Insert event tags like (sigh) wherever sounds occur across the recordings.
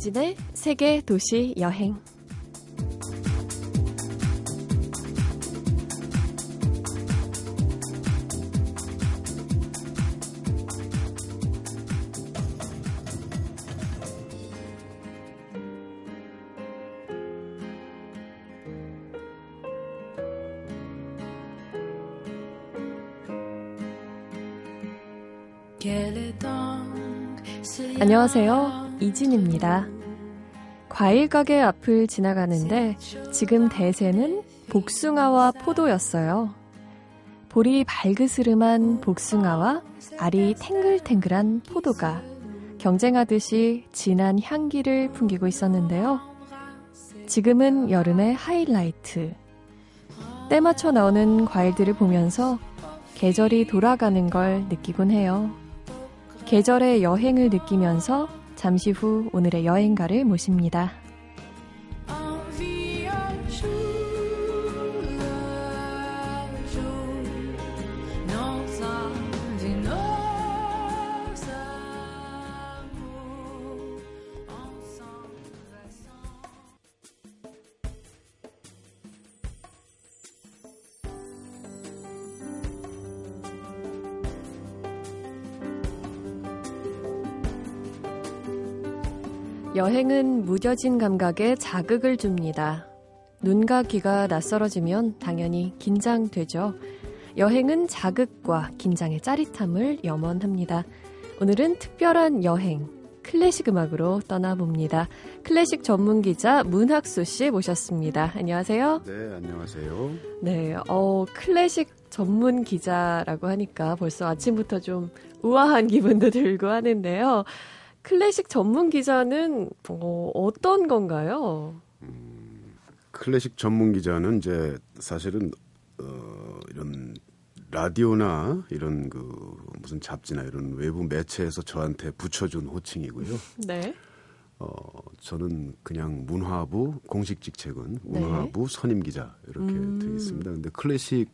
이진의 세계 도시 여행. 안녕하세요. 이진입니다. 과일 가게 앞을 지나가는데 지금 대세는 복숭아와 포도였어요. 볼이 발그스름한 복숭아와 알이 탱글탱글한 포도가 경쟁하듯이 진한 향기를 풍기고 있었는데요. 지금은 여름의 하이라이트. 때 맞춰 나오는 과일들을 보면서 계절이 돌아가는 걸 느끼곤 해요. 계절의 여행을 느끼면서 잠시 후 오늘의 여행가를 모십니다. 여행은 무뎌진 감각에 자극을 줍니다. 눈과 귀가 낯설어지면 당연히 긴장되죠. 여행은 자극과 긴장의 짜릿함을 염원합니다. 오늘은 특별한 여행, 클래식 음악으로 떠나봅니다. 클래식 전문 기자 문학수 씨 모셨습니다. 안녕하세요. 네, 안녕하세요. 네, 어, 클래식 전문 기자라고 하니까 벌써 아침부터 좀 우아한 기분도 들고 하는데요. 클래식 전문 기자는 어, 어떤 건가요? 음, 클래식 전문 기자는 이제 사실은 어, 이런 라디오나 이런 그 무슨 잡지나 이런 외부 매체에서 저한테 붙여준 호칭이고요. 네. 어, 저는 그냥 문화부 공식 직책은 네. 문화부 네. 선임 기자 이렇게 음. 되어 있습니다. 근데 클래식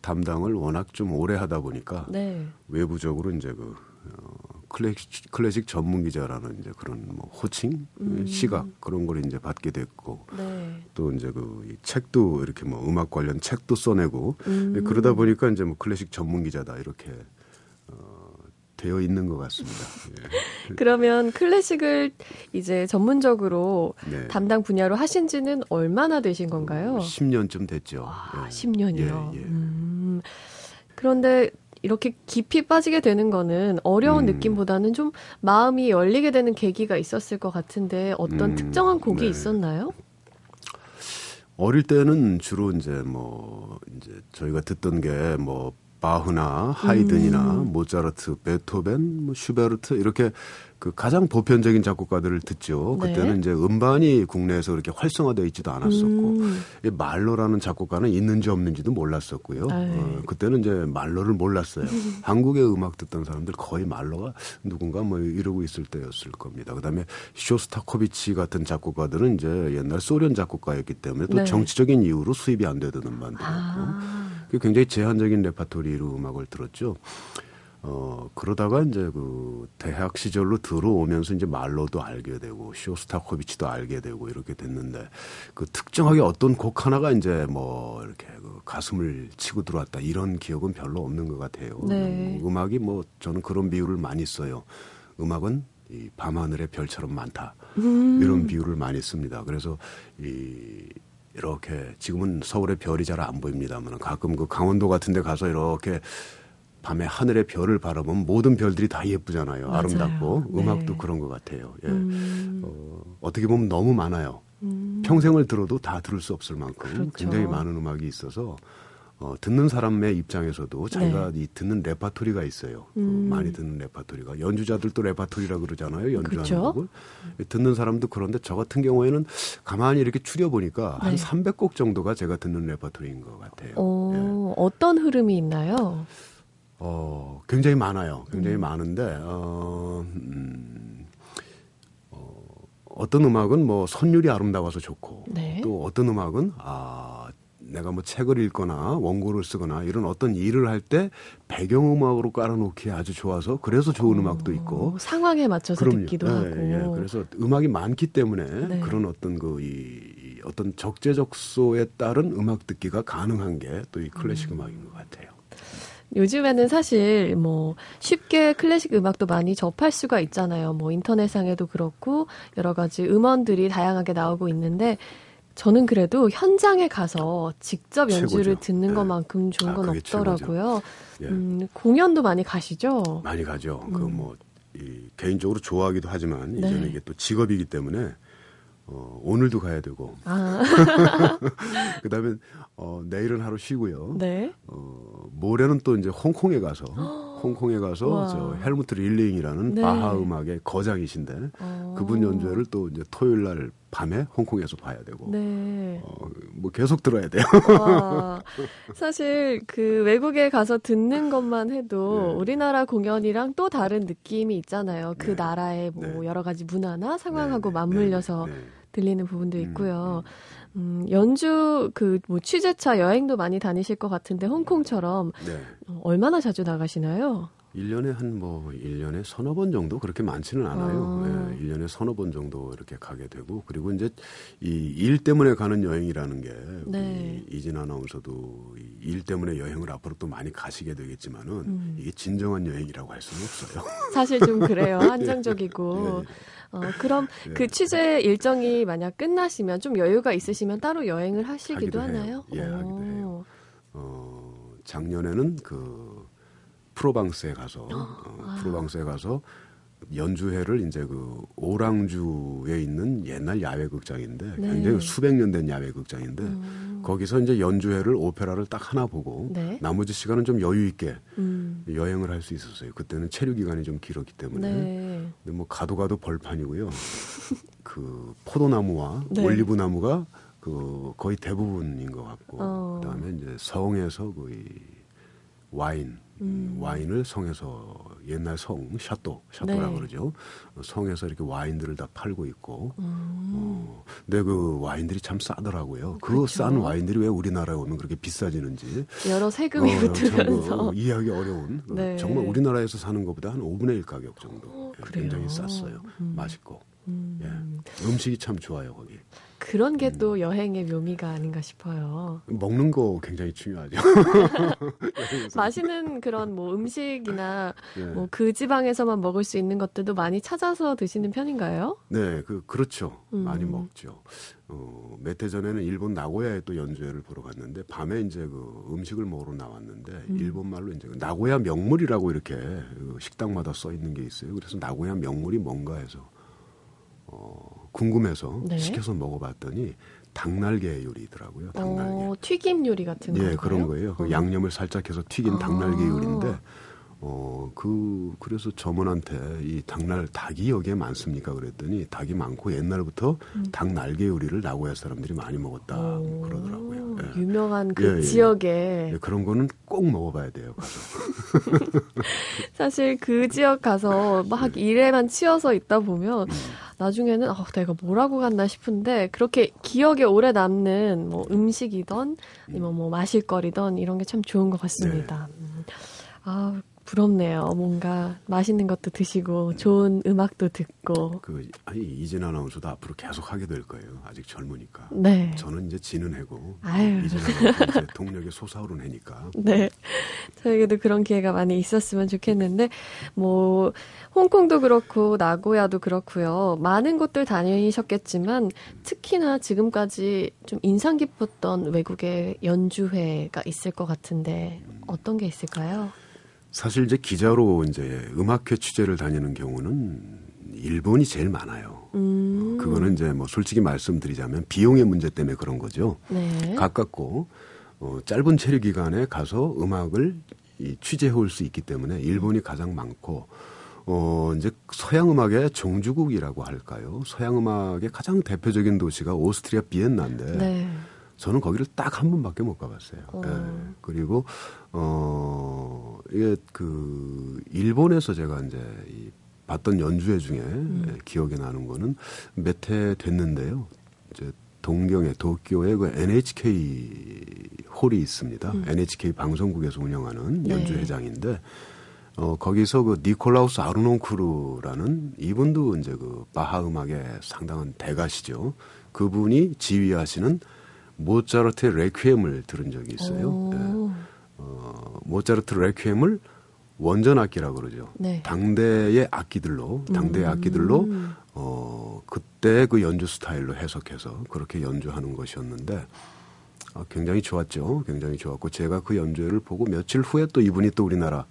담당을 워낙 좀 오래 하다 보니까 네. 외부적으로 이제 그 어, 클래식, 클래식 전문 기자라는 이제 그런 뭐 호칭, 음. 시각 그런 걸 이제 받게 됐고 네. 또 이제 그 책도 이렇게 뭐 음악 관련 책도 써내고 음. 그러다 보니까 이제 뭐 클래식 전문 기자다 이렇게 어, 되어 있는 것 같습니다. 예. 그러면 클래식을 이제 전문적으로 네. 담당 분야로 하신 지는 얼마나 되신 건가요? 10년쯤 됐죠. 아, 예. 10년이요. 예, 예. 음. 그런데 이렇게 깊이 빠지게 되는 거는 어려운 음. 느낌보다는 좀 마음이 열리게 되는 계기가 있었을 것 같은데 어떤 음. 특정한 곡이 네. 있었나요? 어릴 때는 주로 이제 뭐 이제 저희가 듣던 게뭐 바흐나 하이든이나 음. 모차르트, 베토벤, 뭐 슈베르트 이렇게 그 가장 보편적인 작곡가들을 듣죠. 네. 그때는 이제 음반이 국내에서 그렇게 활성화되어 있지도 않았었고 음. 말로라는 작곡가는 있는지 없는지도 몰랐었고요. 어, 그때는 이제 말로를 몰랐어요. (laughs) 한국의 음악 듣던 사람들 거의 말로가 누군가 뭐 이러고 있을 때였을 겁니다. 그다음에 쇼스타코비치 같은 작곡가들은 이제 옛날 소련 작곡가였기 때문에 또 네. 정치적인 이유로 수입이 안 되던 음반들이었고 아. 굉장히 제한적인 레파토리로 음악을 들었죠. 어, 그러다가 이제 그 대학 시절로 들어오면서 이제 말로도 알게 되고 쇼스타코비치도 알게 되고 이렇게 됐는데 그 특정하게 어떤 곡 하나가 이제 뭐 이렇게 그 가슴을 치고 들어왔다 이런 기억은 별로 없는 것 같아요. 네. 음, 악이 뭐 저는 그런 비유를 많이 써요. 음악은 이 밤하늘의 별처럼 많다. 음. 이런 비유를 많이 씁니다. 그래서 이 이렇게 지금은 서울의 별이 잘 안 보입니다만 가끔 그 강원도 같은 데 가서 이렇게 밤에 하늘의 별을 바라보면 모든 별들이 다 예쁘잖아요. 맞아요. 아름답고 네. 음악도 그런 것 같아요. 예. 음. 어, 어떻게 보면 너무 많아요. 음. 평생을 들어도 다 들을 수 없을 만큼 그렇죠. 굉장히 많은 음악이 있어서 어, 듣는 사람의 입장에서도 자기가 네. 이 듣는 레파토리가 있어요. 그 음. 그 많이 듣는 레파토리가 연주자들도 레파토리라 그러잖아요. 연주하는 그렇죠? 곡을 듣는 사람도 그런데 저 같은 경우에는 가만히 이렇게 추려 보니까 네. 한 300곡 정도가 제가 듣는 레파토리인 것 같아요. 오, 예. 어떤 흐름이 있나요? 어, 굉장히 많아요. 굉장히 음. 많은데, 어, 음, 어, 어떤 음악은 뭐 선율이 아름다워서 좋고, 네. 또 어떤 음악은, 아, 내가 뭐 책을 읽거나 원고를 쓰거나 이런 어떤 일을 할 때 배경음악으로 깔아놓기 아주 좋아서 그래서 좋은 어, 음악도 있고 상황에 맞춰서 그럼요. 듣기도 네, 하고 예. 그래서 음악이 많기 때문에 네. 그런 어떤 그 이 어떤 적재적소에 따른 음악 듣기가 가능한 게 또 이 클래식 음. 악인 것 같아요. 요즘에는 사실 뭐 쉽게 클래식 음악도 많이 접할 수가 있잖아요. 뭐 인터넷상에도 그렇고 여러 가지 음원들이 다양하게 나오고 있는데 저는 그래도 현장에 가서 직접 연주를 최고죠. 듣는 네. 것만큼 좋은 아, 건 없더라고요. 예. 음, 공연도 많이 가시죠? 많이 가죠. 그 음. 그뭐 개인적으로 좋아하기도 하지만 네. 이제는 이게 또 직업이기 때문에 어, 오늘도 가야 되고. 아. (laughs) 그 다음에, 어, 내일은 하루 쉬고요. 네. 어, 모레는 또 이제 홍콩에 가서, (gasps) 홍콩에 가서, 와. 저 헬무트 릴링이라는 네. 바하 음악의 거장이신데, 어. 그분 연주회를 또 이제 토요일 날 밤에 홍콩에서 봐야 되고. 네. 어, 뭐 계속 들어야 돼요. 와. (laughs) 사실 그 외국에 가서 듣는 것만 해도 네. 우리나라 공연이랑 또 다른 느낌이 있잖아요. 그 네. 나라의 뭐 네. 여러 가지 문화나 상황하고 네. 네. 맞물려서 들리는 부분도 음, 있고요. 음, 음, 연주 그 뭐 취재차 여행도 많이 다니실 것 같은데 홍콩처럼 네. 어, 얼마나 자주 나가시나요? 1년에 한 뭐 1년에 서너 번 정도 그렇게 많지는 않아요. 아. 예, 1년에 서너 번 정도 이렇게 가게 되고 그리고 이제 이 일 때문에 가는 여행이라는 게 네. 이진 아나운서도 일 때문에 여행을 앞으로 또 많이 가시게 되겠지만은 음. 이게 진정한 여행이라고 할 수는 없어요. (laughs) 사실 좀 그래요. (laughs) 한정적이고. 예, 예. 어, 그럼 예. 그 취재 일정이 만약 끝나시면 좀 여유가 있으시면 따로 여행을 하시기도 하나요? 예, 하기도 해요. 어, 작년에는 그 프로방스에 가서 어, 어, 프로방스에 가서 연주회를 이제 그 오랑주에 있는 옛날 야외 극장인데 네. 굉장히 수백 년 된 야외 극장인데 음. 거기서 이제 연주회를 오페라를 딱 하나 보고 네. 나머지 시간은 좀 여유 있게 음. 여행을 할 수 있었어요. 그때는 체류 기간이 좀 길었기 때문에. 네. 근데 뭐 가도 가도 벌판이고요. (laughs) 그 포도나무와 네. 올리브 나무가 그 거의 대부분인 것 같고 어. 그다음에 이제 성에서 거의 와인 음. 와인을 성에서 옛날 성 château château라고 네. 그러죠. 성에서 이렇게 와인들을 다 팔고 있고. 음. 어, 근데 그 와인들이 참 싸더라고요. 그싼 그렇죠. 와인들이 왜 우리나라에 오면 그렇게 비싸지는지. 여러 세금이 어, 붙으면서 이해하기 어려운. 네. 정말 우리나라에서 사는 것보다 한 5분의 1 가격 정도. 어, 굉장히 쌌어요. 음. 맛있고. 음. 예. 음식이 참 좋아요 거기. 그런 게또 음. 여행의 묘미가 아닌가 싶어요. 먹는 거 굉장히 중요하죠. (laughs) 맛있는 그런 뭐 음식이나 네. 뭐그 지방에서만 먹을 수 있는 것들도 많이 찾아서 드시는 편인가요? 네, 그 그렇죠. 음. 많이 먹죠. 어, 몇 해 전에는 일본 나고야에 또 연주회를 보러 갔는데 밤에 이제 그 음식을 먹으러 나왔는데 음. 일본 말로 이제 그 나고야 명물이라고 이렇게 그 식당마다 써 있는 게 있어요. 그래서 나고야 명물이 뭔가 해서 어, 궁금해서 네. 시켜서 먹어봤더니 닭날개 요리더라고요. 닭날개. 어, 튀김 요리 같은 거. 예, 그런 거예요. 그 어. 양념을 살짝 해서 튀긴 아. 닭날개 요리인데 어, 그, 그래서 점원한테 이 닭날, 닭이 여기에 많습니까? 그랬더니 닭이 많고 옛날부터 음. 닭 날개 요리를 나고야 사람들이 많이 먹었다. 오, 그러더라고요. 예. 유명한 그 예, 예. 지역에. 예, 그런 거는 꼭 먹어봐야 돼요, 가서. (laughs) 사실 그 지역 가서 막 예. 일에만 치여서 있다 보면 음. 나중에는 아, 내가 뭐라고 갔나 싶은데 그렇게 기억에 오래 남는 뭐 음식이던 아니면 뭐 마실 거리던 이런 게 참 좋은 것 같습니다. 네. 음. 아, 부럽네요. 뭔가 맛있는 것도 드시고 좋은 음악도 듣고. 그 아니 이진 아나운서도 앞으로 계속 하게 될 거예요. 아직 젊으니까. 네. 저는 이제 지는 해고 아유. 이진 아나운서 동력이 솟아오른 해니까. (laughs) 네. 저에게도 그런 기회가 많이 있었으면 좋겠는데 뭐 홍콩도 그렇고 나고야도 그렇고요. 많은 곳들 다니셨겠지만 특히나 지금까지 좀 인상 깊었던 외국의 연주회가 있을 것 같은데 어떤 게 있을까요? 사실 이제 기자로 이제 음악회 취재를 다니는 경우는 일본이 제일 많아요. 음. 그거는 이제 뭐 솔직히 말씀드리자면 비용의 문제 때문에 그런 거죠. 네. 가깝고 어, 짧은 체류 기간에 가서 음악을 이 취재해 올 수 있기 때문에 일본이 가장 많고 어 이제 서양 음악의 종주국이라고 할까요? 서양 음악의 가장 대표적인 도시가 오스트리아 비엔나인데 네. 저는 거기를 딱 한 번밖에 못 가봤어요. 어. 예. 그리고 어 이게 그 일본에서 제가 이제 이 봤던 연주회 중에 음. 기억에 나는 거는 몇 해 됐는데요. 이제 동경에 도쿄에 그 NHK 홀이 있습니다. 음. NHK 방송국에서 운영하는 네. 연주 회장인데 어 거기서 그 니콜라우스 아르논크루라는 이분도 이제 그 바하 음악의 상당한 대가시죠. 그분이 지휘하시는 모차르트의 레퀴엠을 들은 적이 있어요. 네. 어, 모차르트 레퀴엠을 원전 악기라고 그러죠. 네. 당대의 악기들로 당대의 음. 악기들로 어 그때 그 연주 스타일로 해석해서 그렇게 연주하는 것이었는데 어, 굉장히 좋았죠. 굉장히 좋았고 제가 그 연주회를 보고 며칠 후에 또 이분이 또 우리나라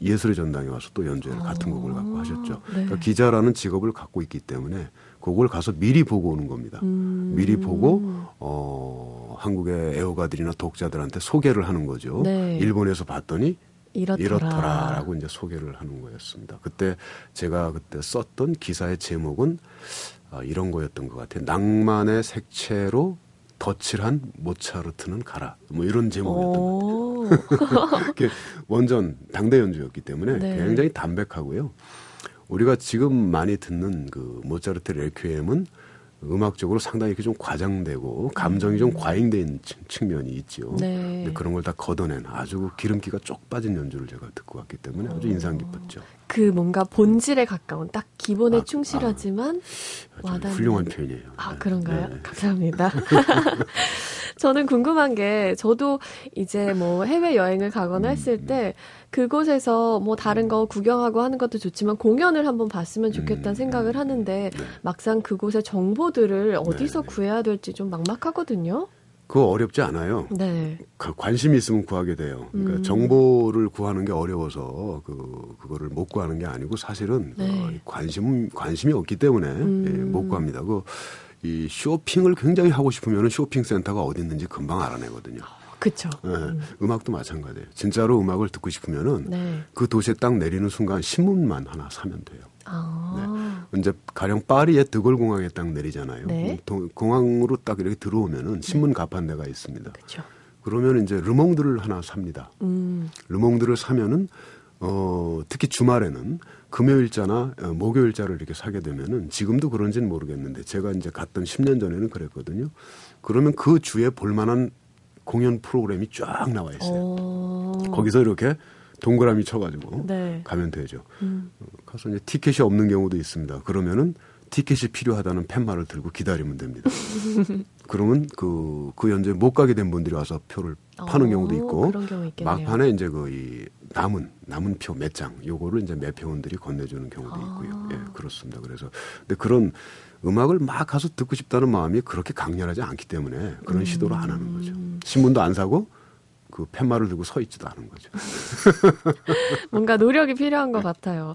예술의 전당에 와서 또 연주회를 아. 같은 곡을 갖고 하셨죠. 네. 그러니까 기자라는 직업을 갖고 있기 때문에 그걸 가서 미리 보고 오는 겁니다. 음. 미리 보고 어 한국의 애호가들이나 독자들한테 소개를 하는 거죠. 네. 일본에서 봤더니 이렇더라. 라고 이제 소개를 하는 거였습니다. 그때 제가 그때 썼던 기사의 제목은 어, 이런 거였던 것 같아요. 낭만의 색채로 덧칠한 모차르트는 가라. 뭐 이런 제목이었던 것 같아요. (laughs) 원전 당대 연주였기 때문에 네. 굉장히 담백하고요. 우리가 지금 많이 듣는 그 모차르트 레퀴엠은 음악적으로 상당히 이렇게 좀 과장되고 감정이 좀 음. 과잉된 측면이 있죠. 네. 그런 걸 다 걷어낸 아주 기름기가 쪽 빠진 연주를 제가 듣고 왔기 때문에 아주 인상 깊었죠. 그 뭔가 본질에 가까운 딱 기본에 아, 충실하지만 아, 와닿는 훌륭한 표현이에요. 아 그런가요? 네. 감사합니다. (laughs) 저는 궁금한 게 저도 이제 뭐 해외 여행을 가거나 음, 했을 음. 때 그곳에서 뭐 다른 거 구경하고 하는 것도 좋지만 공연을 한번 봤으면 좋겠다는 음, 생각을 하는데 네. 막상 그곳의 정보들을 어디서 네. 구해야 될지 좀 막막하거든요. 그거 어렵지 않아요. 네. 관심이 있으면 구하게 돼요. 그러니까 음. 정보를 구하는 게 어려워서 그 그거를 못 구하는 게 아니고 사실은 네. 어, 관심 관심이 없기 때문에 음. 예, 못 구합니다. 그 이 쇼핑을 굉장히 하고 싶으면 쇼핑 센터가 어디 있는지 금방 알아내거든요. 그렇죠. 네, 음. 음악도 마찬가지예요. 진짜로 음악을 듣고 싶으면은 네. 그 도시에 딱 내리는 순간 신문만 하나 사면 돼요. 아. 네. 이제 가령 파리의 드골 공항에 딱 내리잖아요. 네. 공항으로 딱 이렇게 들어오면은 신문 네. 가판대가 있습니다. 그렇죠. 그러면 이제 르몽드를 하나 삽니다. 음. 르몽드를 사면은 어 특히 주말에는 금요일자나 어, 목요일자를 이렇게 사게 되면은 지금도 그런지는 모르겠는데 제가 이제 갔던 10년 전에는 그랬거든요. 그러면 그 주에 볼만한 공연 프로그램이 쫙 나와 있어요. 오. 거기서 이렇게 동그라미 쳐가지고 네. 가면 되죠. 음. 어, 가서 이제 티켓이 없는 경우도 있습니다. 그러면은 티켓이 필요하다는 팻말을 들고 기다리면 됩니다. (laughs) 그러면 그, 그 연주에 못 가게 된 분들이 와서 표를 파는 오, 경우도 있고 막판에 이제 그 이 남은 남은 표 몇 장 요거를 이제 매표원들이 건네주는 경우도 있고요. 아. 예, 그렇습니다. 그래서 근데 그런 음악을 막 가서 듣고 싶다는 마음이 그렇게 강렬하지 않기 때문에 그런 음. 시도를 안 하는 거죠. 신문도 안 사고 그 팻말을 들고 서 있지도 않은 거죠. (laughs) 뭔가 노력이 필요한 것 같아요.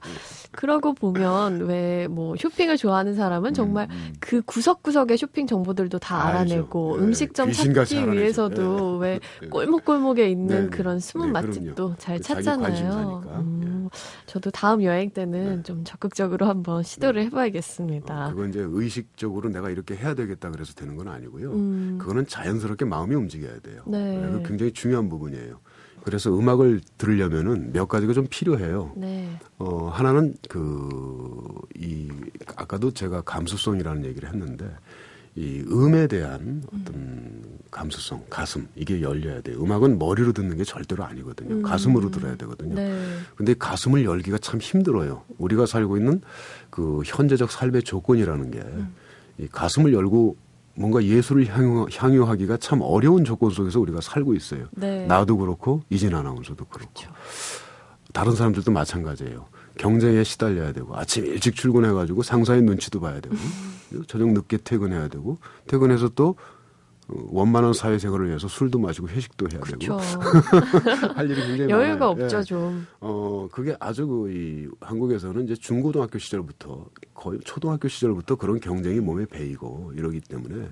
그러고 보면 왜 뭐 쇼핑을 좋아하는 사람은 정말 음, 음. 그 구석구석의 쇼핑 정보들도 다 알아내고 네. 음식점 찾기 위해서도 네. 왜 (laughs) 네. 꼴목꼴목에 있는 네, 네. 그런 숨은 네, 맛집도. 잘 찾잖아요. 음, 저도 다음 여행 때는 좀 적극적으로 한번 시도를 해봐야겠습니다. 어, 그건 이제 의식적으로 내가 이렇게 해야 되겠다 그래서 되는 건 아니고요. 음. 그거는 자연스럽게 마음이 움직여야 돼요. 네. 굉장히 중요한 부분이에요. 그래서 음악을 들으려면은 몇 가지가 좀 필요해요. 네. 어, 하나는 그, 이, 아까도 제가 감수성이라는 얘기를 했는데, 이 음에 대한 어떤 음. 감수성, 가슴, 이게 열려야 돼요. 음악은 머리로 듣는 게 절대로 아니거든요. 음. 가슴으로 들어야 되거든요. 네. 근데 가슴을 열기가 참 힘들어요. 우리가 살고 있는 그 현재적 삶의 조건이라는 게, 음. 이 가슴을 열고 뭔가 예술을 향유, 향유 하기가 참 어려운 조건 속에서 우리가 살고 있어요. 네. 나도 그렇고 이진 아나운서도 그렇고 그렇죠. 다른 사람들도 마찬가지예요. 경쟁에 시달려야 되고 아침 일찍 출근해가지고 상사의 눈치도 봐야 되고 저녁 늦게 퇴근해야 되고 퇴근해서 또 원만한 사회생활을 위해서 술도 마시고 회식도 해야 그렇죠. 되고 (laughs) 할 일이 굉장히 여유가 많아요. 없죠 예. 좀. 어 그게 아주 그 이 한국에서는 이제 중고등학교 시절부터 거의 초등학교 시절부터 그런 경쟁이 몸에 배이고 이러기 때문에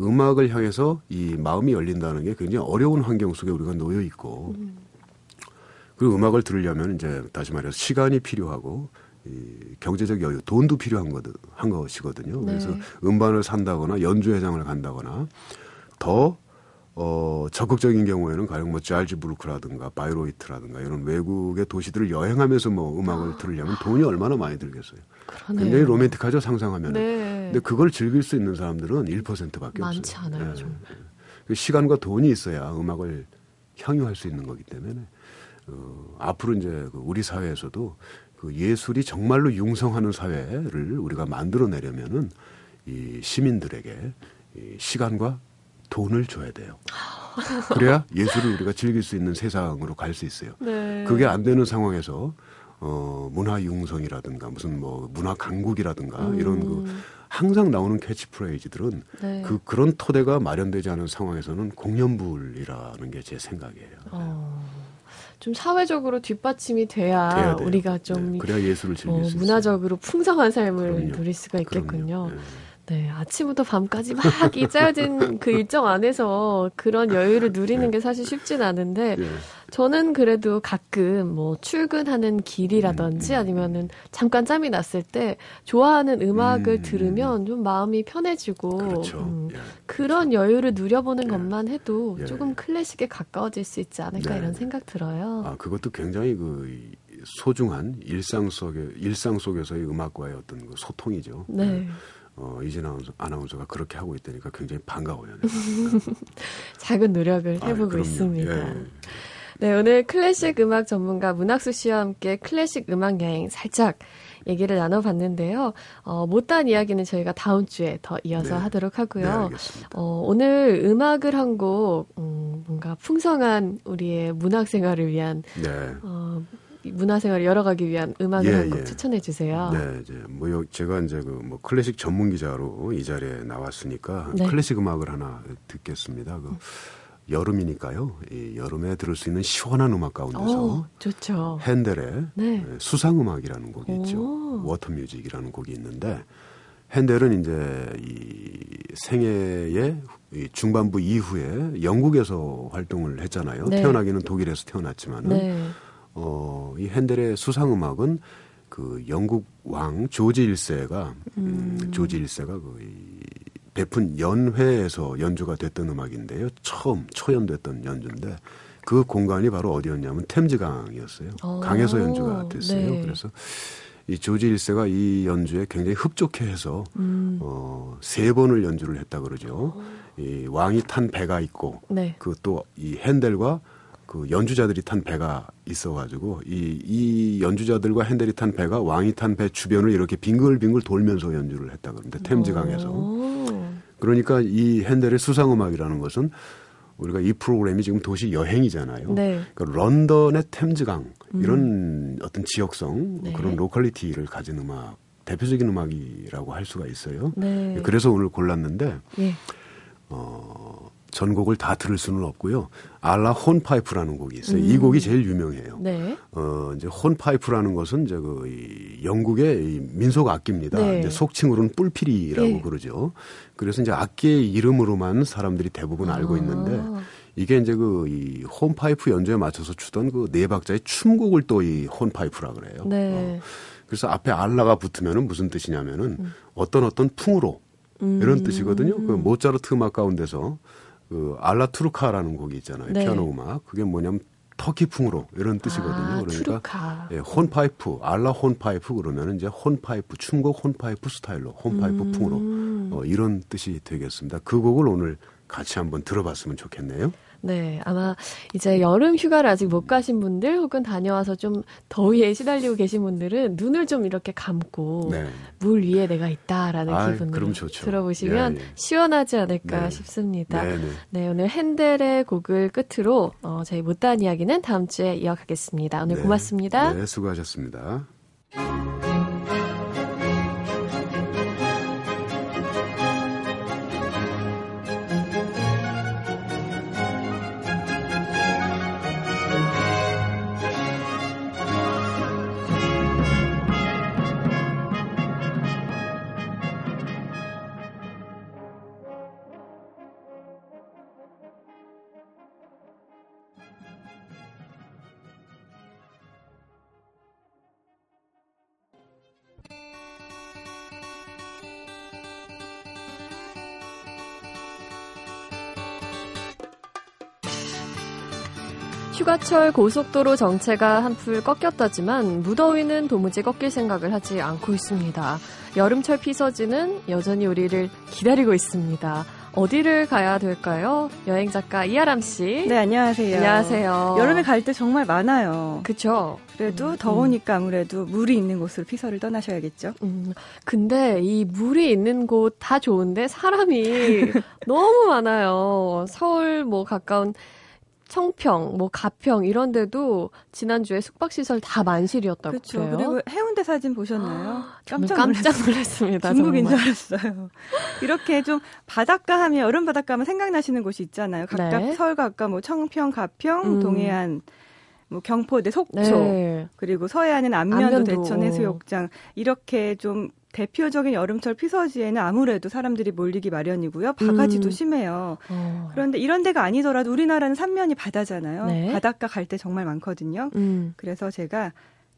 음악을 향해서 이 마음이 열린다는 게 굉장히 어려운 환경 속에 우리가 놓여 있고 음. 그리고 음악을 들으려면 이제 다시 말해서 시간이 필요하고 이 경제적 여유, 돈도 필요한 것, 한 것이거든요. 네. 그래서 음반을 산다거나 연주회장을 간다거나 더 어, 적극적인 경우에는 가령 뭐 잘즈부르크라든가 바이로이트라든가 이런 외국의 도시들을 여행하면서 뭐 음악을 들으려면 돈이 얼마나 많이 들겠어요. 그러네요. 굉장히 로맨틱하죠 상상하면. 네. 근데 그걸 즐길 수 있는 사람들은 1%밖에 많지 없어요. 않아요, 네. 정말. 그 시간과 돈이 있어야 음악을 향유할 수 있는 거기 때문에 어, 앞으로 이제 그 우리 사회에서도 그 예술이 정말로 융성하는 사회를 우리가 만들어내려면은 이 시민들에게 이 시간과 돈을 줘야 돼요. (laughs) 그래야 예술을 우리가 즐길 수 있는 세상으로 갈 수 있어요. 네. 그게 안 되는 상황에서 어 문화 융성이라든가 무슨 뭐 문화 강국이라든가 이런 그 항상 나오는 캐치프레이즈들은 네. 그 그런 토대가 마련되지 않은 상황에서는 공연불이라는 게 제 생각이에요. 어, 좀 사회적으로 뒷받침이 돼야. 우리가 좀 네, 그래야 예술을 즐길 어, 수 있어요. 문화적으로 풍성한 삶을 그럼요. 누릴 수가 있겠군요. 네. 네, 아침부터 밤까지 막 이 짜여진 그 일정 안에서 그런 여유를 누리는 게 사실 쉽진 않은데 예. 저는 그래도 가끔 뭐 출근하는 길이라든지 아니면은 잠깐 짬이 났을 때 좋아하는 음악을 음. 들으면 좀 마음이 편해지고 그렇죠. 음, 예. 그런 여유를 누려보는 예. 것만 해도 예. 조금 클래식에 가까워질 수 있지 않을까 네. 이런 생각 들어요. 아 그것도 굉장히 그 이- 소중한 일상 속에 일상 속에서의 음악과의 어떤 그 소통이죠. 네. 어, 이진 아나운서, 아나운서가 그렇게 하고 있다니까 굉장히 반가워요. (laughs) 작은 노력을 해보고 그럼요. 있습니다. 네, 오늘 클래식 음악 전문가 문학수 씨와 함께 클래식 음악 여행 살짝 얘기를 나눠봤는데요. 어, 못다한 이야기는 저희가 다음 주에 더 이어서 네. 하도록 네, 하고요. 알겠습니다. 어, 오늘 음악을 한 곡, 음, 뭔가 풍성한 우리의 문학 생활을 위한, 네. 어, 이 문화 생활을 열어가기 위한 음악을 예, 한곡 예. 추천해 주세요. 네, 이제 뭐 요- 제가 이제 그 뭐 클래식 전문 기자로 이 자리에 나왔으니까 네. 클래식 음악을 하나 듣겠습니다. 그 여름이니까요. 이 여름에 들을 수 있는 시원한 음악 가운데서 오, 좋죠. 핸델의 네. 수상 음악이라는 곡이 오. 있죠. Water Music이라는 곡이 있는데 핸델은 이제 이 생애의 이 중반부 이후에 영국에서 활동을 했잖아요. 네. 태어나기는 독일에서 태어났지만은 네. 어, 이 핸델의 수상 음악은 그 영국 왕 조지 1세가 음, 조지 1세가 그 이, 베푼 연회에서 연주가 됐던 음악인데요. 처음 초연됐던 연주인데 그 공간이 바로 어디였냐면 템즈강이었어요. 오, 강에서 연주가 됐어요. 네. 그래서 이 조지 1세가 이 연주에 굉장히 흡족해해서 음, 어, 세 번을 연주를 했다 그러죠. 이 왕이 탄 배가 있고 네. 그또 이 핸델과 그 연주자들이 탄 배가 있어가지고 이, 이 연주자들과 핸델이 탄 배가 왕이 탄 배 주변을 이렇게 빙글빙글 돌면서 연주를 했다 그러는데 템즈강에서 오. 그러니까 이 핸델의 수상음악이라는 것은 우리가 이 프로그램이 지금 도시 여행이잖아요. 네. 그러니까 런던의 템즈강 이런 어떤 지역성 네. 그런 locality를 가진 음악 대표적인 음악이라고 할 수가 있어요. 네. 그래서 오늘 골랐는데 예. 어, 전곡을 다 들을 수는 없고요. alla hornpipe라는 곡이 있어요. 음. 이 곡이 제일 유명해요. 네. 어, 이제 hornpipe라는 것은 이제 그 이, 영국의 이 민속 악기입니다. 네. 이제 속칭으로는 뿔피리라고 예. 그러죠. 그래서 이제 악기의 이름으로만 사람들이 대부분 알고 아. 있는데 이게 이제 그 이 hornpipe 연주에 맞춰서 추던 그 네 박자의 춤곡을 또 이 hornpipe라 그래요. 네. 어. 그래서 앞에 alla가 붙으면은 무슨 뜻이냐면은 음. 어떤 어떤 풍으로 이런 뜻이거든요. 그 모차르트 음악 가운데서 그 alla turca라는 곡이 있잖아요. 네. 피아노 음악. 그게 뭐냐면 터키풍으로 이런 뜻이거든요. 아, 그러니까 turca. 예, hornpipe, alla hornpipe 그러면 이제 혼파이프, 춤곡 hornpipe 스타일로 hornpipe 음. 풍으로 어, 이런 뜻이 되겠습니다. 그 곡을 오늘 같이 한번 들어봤으면 좋겠네요. 네, 아마 이제 여름 휴가를 아직 못 가신 분들 혹은 다녀와서 좀 더위에 시달리고 계신 분들은 눈을 좀 이렇게 감고 네. 물 위에 내가 있다라는 그럼 좋죠. 들어보시면 예, 예. 시원하지 않을까 네. 싶습니다. 네, 네. 네, 오늘 핸델의 곡을 끝으로 어, 저희 못다한 이야기는 다음 주에 이어가겠습니다. 오늘 네. 고맙습니다. 네, 수고하셨습니다. 휴가철 고속도로 정체가 한풀 꺾였다지만 무더위는 도무지 꺾일 생각을 하지 않고 있습니다. 여름철 피서지는 여전히 우리를 기다리고 있습니다. 어디를 가야 될까요? 여행 작가 이아람 씨. 네, 안녕하세요. 안녕하세요. 여름에 갈 때 정말 많아요. 그쵸. 그래도 음, 더우니까 아무래도 물이 있는 곳으로 피서를 떠나셔야겠죠. 음, 근데 이 물이 있는 곳 다 좋은데 사람이 (laughs) 너무 많아요. 서울 뭐 가까운 청평, 뭐 가평 이런 데도 지난주에 숙박시설 다 만실이었다고 그렇죠. 그래요. 그리고 해운대 사진 보셨나요? 저는 깜짝, 깜짝. 놀랐습니다. 중국인 줄 정말. 알았어요. 이렇게 좀 바닷가 하면 여름 바닷가 하면 생각나시는 곳이 있잖아요. 각각 네. 서울 각각 뭐 청평, 가평, 음. 동해안, 뭐 경포대, 속초, 네. 그리고 서해안은 안면도, 안면도. 대천 해수욕장 이렇게 좀 대표적인 여름철 피서지에는 아무래도 사람들이 몰리기 마련이고요. 바가지도 음. 심해요. 어. 그런데 이런 데가 아니더라도 우리나라는 삼면이 바다잖아요. 네. 바닷가 갈 때 정말 많거든요. 음. 그래서 제가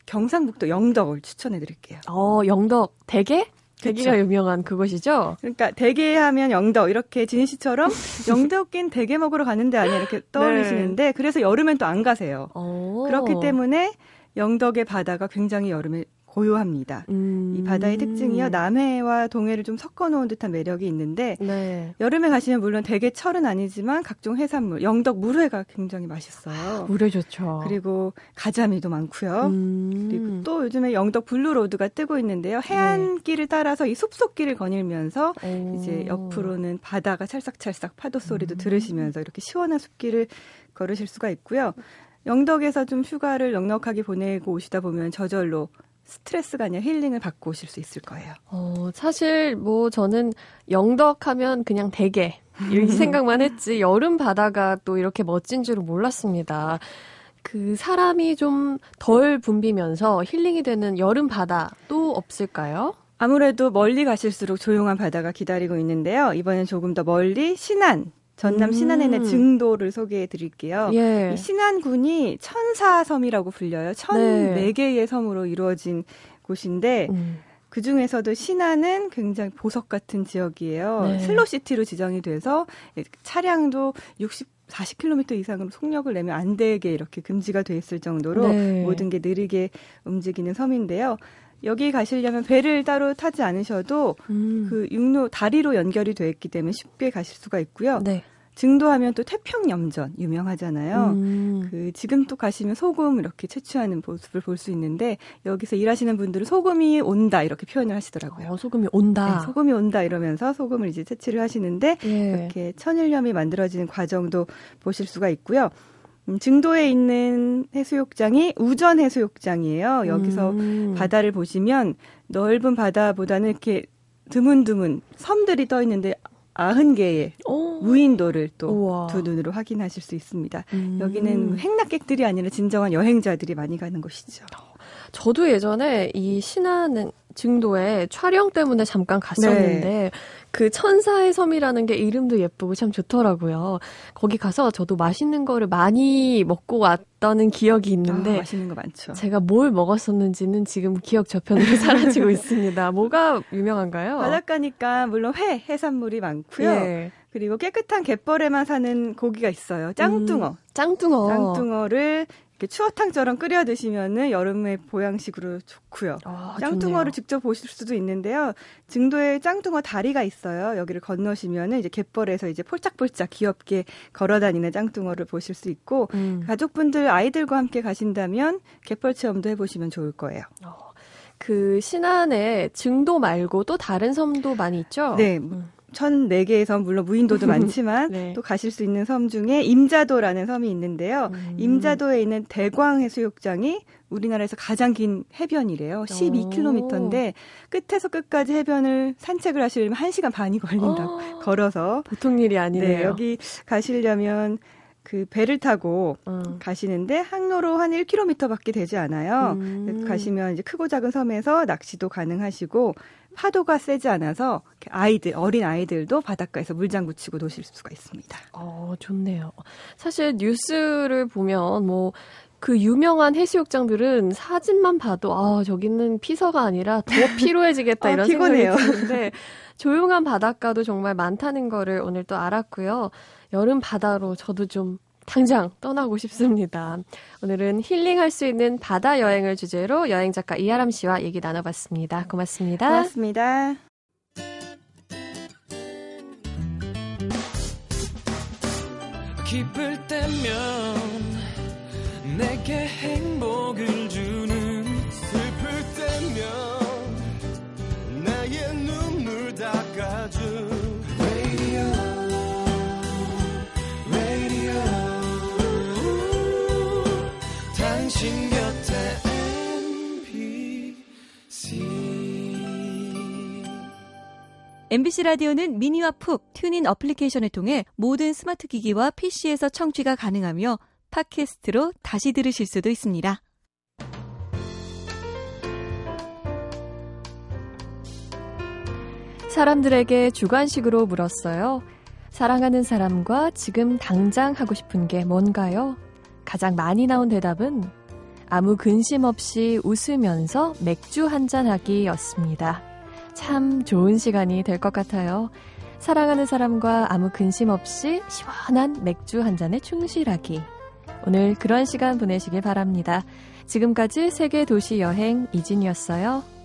경상북도 영덕을 추천해 드릴게요. 어, 영덕 대게? 대게가 그쵸. 유명한 그곳이죠? 그러니까 대게 하면 영덕 이렇게 진희 씨처럼 (laughs) 영덕긴 대게 먹으러 가는데 아니야 이렇게 떠올리시는데 그래서 여름엔 또 안 가세요. 어. 그렇기 때문에 영덕의 바다가 굉장히 여름에 고요합니다. 음. 이 바다의 특징이요 남해와 동해를 좀 섞어놓은 듯한 매력이 있는데 네. 여름에 가시면 물론 대게 철은 아니지만 각종 해산물 영덕 물회가 굉장히 맛있어요. 물회 좋죠. 그리고 가자미도 많고요. 음. 그리고 또 요즘에 영덕 Blue Road가 뜨고 있는데요. 해안길을 따라서 이 숲속길을 거닐면서 오. 이제 옆으로는 바다가 찰싹찰싹 파도 소리도 음. 들으시면서 이렇게 시원한 숲길을 걸으실 수가 있고요. 영덕에서 좀 휴가를 넉넉하게 보내고 오시다 보면 저절로 스트레스가 아니라 힐링을 받고 오실 수 있을 거예요. 어, 사실 뭐 저는 영덕하면 그냥 대게 이 (laughs) 생각만 했지 여름 바다가 또 이렇게 멋진 줄은 몰랐습니다. 그 사람이 좀 덜 붐비면서 힐링이 되는 여름 바다 또 없을까요? 아무래도 멀리 가실수록 조용한 바다가 기다리고 있는데요. 이번엔 조금 더 멀리 신안, 전남 음. 신안에 있는 증도를 소개해 드릴게요. 예. 이 신안군이 천사섬이라고 불려요. 천네 개의 섬으로 이루어진 곳인데 음. 그 중에서도 신안은 굉장히 보석 같은 지역이에요. 네. 슬로시티로 지정이 돼서 차량도 60 40km 이상으로 속력을 내면 안 되게 이렇게 금지가 돼 있을 정도로 네. 모든 게 느리게 움직이는 섬인데요. 여기 가시려면 배를 따로 타지 않으셔도 음. 그 육로 다리로 연결이 돼 있기 때문에 쉽게 가실 수가 있고요. 네. 증도하면 또 태평염전 유명하잖아요. 음. 그 지금 또 가시면 소금 이렇게 채취하는 모습을 볼 수 있는데 여기서 일하시는 분들은 소금이 온다 이렇게 표현을 하시더라고요. 어, 소금이 온다. 네, 소금이 온다 이러면서 소금을 이제 채취를 하시는데 예. 이렇게 천일염이 만들어지는 과정도 보실 수가 있고요. 음, 증도에 있는 해수욕장이 우전 해수욕장이에요. 여기서 음. 바다를 보시면 넓은 바다보다는 이렇게 드문드문 섬들이 떠 있는데 아흔 개의 오. 무인도를 또. 두 눈으로 확인하실 수 있습니다. 음. 여기는 행락객들이 아니라 진정한 여행자들이 많이 가는 곳이죠. 저도 예전에 이 신안 증도에 촬영 때문에 잠깐 갔었는데 네. 그 천사의 섬이라는 게 이름도 예쁘고 참 좋더라고요. 거기 가서 저도 맛있는 거를 많이 먹고 왔다는 기억이 아, 있는데 맛있는 거 많죠. 제가 뭘 먹었었는지는 지금 기억 저편으로 (laughs) 사라지고 있습니다. 뭐가 유명한가요? 바닷가니까 물론 회, 해산물이 많고요. 예. 그리고 깨끗한 갯벌에만 사는 고기가 있어요. 짱뚱어. 음, 짱뚱어. 짱뚱어를 이렇게 추어탕처럼 끓여 드시면은 여름에 보양식으로 좋고요. 아, 짱뚱어를 좋네요. 직접 보실 수도 있는데요. 증도에 짱뚱어 다리가 있어요. 여기를 건너시면은 이제 갯벌에서 이제 폴짝폴짝 귀엽게 걸어다니는 짱뚱어를 보실 수 있고 음. 가족분들 아이들과 함께 가신다면 갯벌 체험도 해보시면 좋을 거예요. 그 신안에 증도 말고 또 다른 섬도 많이 있죠? 네, 음. 1004개의 섬, 물론 무인도도 (laughs) 많지만 네. 또 가실 수 있는 섬 중에 임자도라는 섬이 있는데요. 음. 임자도에 있는 대광 해수욕장이 우리나라에서 가장 긴 해변이래요. 12km인데 끝에서 끝까지 해변을 산책을 하시려면 1시간 반이 걸린다. 어, 걸어서. 보통 일이 아니네요. 네, 여기 가시려면 그 배를 타고 음. 가시는데 항로로 한 1km밖에 되지 않아요. 음. 가시면 이제 크고 작은 섬에서 낚시도 가능하시고 파도가 세지 않아서 아이들 어린 아이들도 바닷가에서 물장구 치고 노실 수가 있습니다. 어, 좋네요. 사실 뉴스를 보면 뭐그 유명한 해수욕장들은 사진만 봐도 아 저기는 피서가 아니라 더 (laughs) 피로해지겠다 아, 이런 피곤해요. 생각이 드는데 조용한 바닷가도 정말 많다는 거를 오늘 또 알았고요. 여름 바다로 저도 좀 당장 떠나고 싶습니다. 오늘은 힐링할 수 있는 바다 여행을 주제로 여행 작가 이하람 씨와 얘기 나눠봤습니다. 고맙습니다. 고맙습니다. 기쁠 때면 내게 행복을 주는 MBC 라디오는 미니와 푹 TuneIn 어플리케이션을 통해 모든 스마트 기기와 PC에서 청취가 가능하며 팟캐스트로 다시 들으실 수도 있습니다. 사람들에게 주관식으로 물었어요. 사랑하는 사람과 지금 당장 하고 싶은 게 뭔가요? 가장 많이 나온 대답은 아무 근심 없이 웃으면서 맥주 한잔 하기였습니다. 참 좋은 시간이 될 것 같아요. 사랑하는 사람과 아무 근심 없이 시원한 맥주 한 잔에 충실하기. 오늘 그런 시간 보내시길 바랍니다. 지금까지 세계 도시 여행 이진이었어요.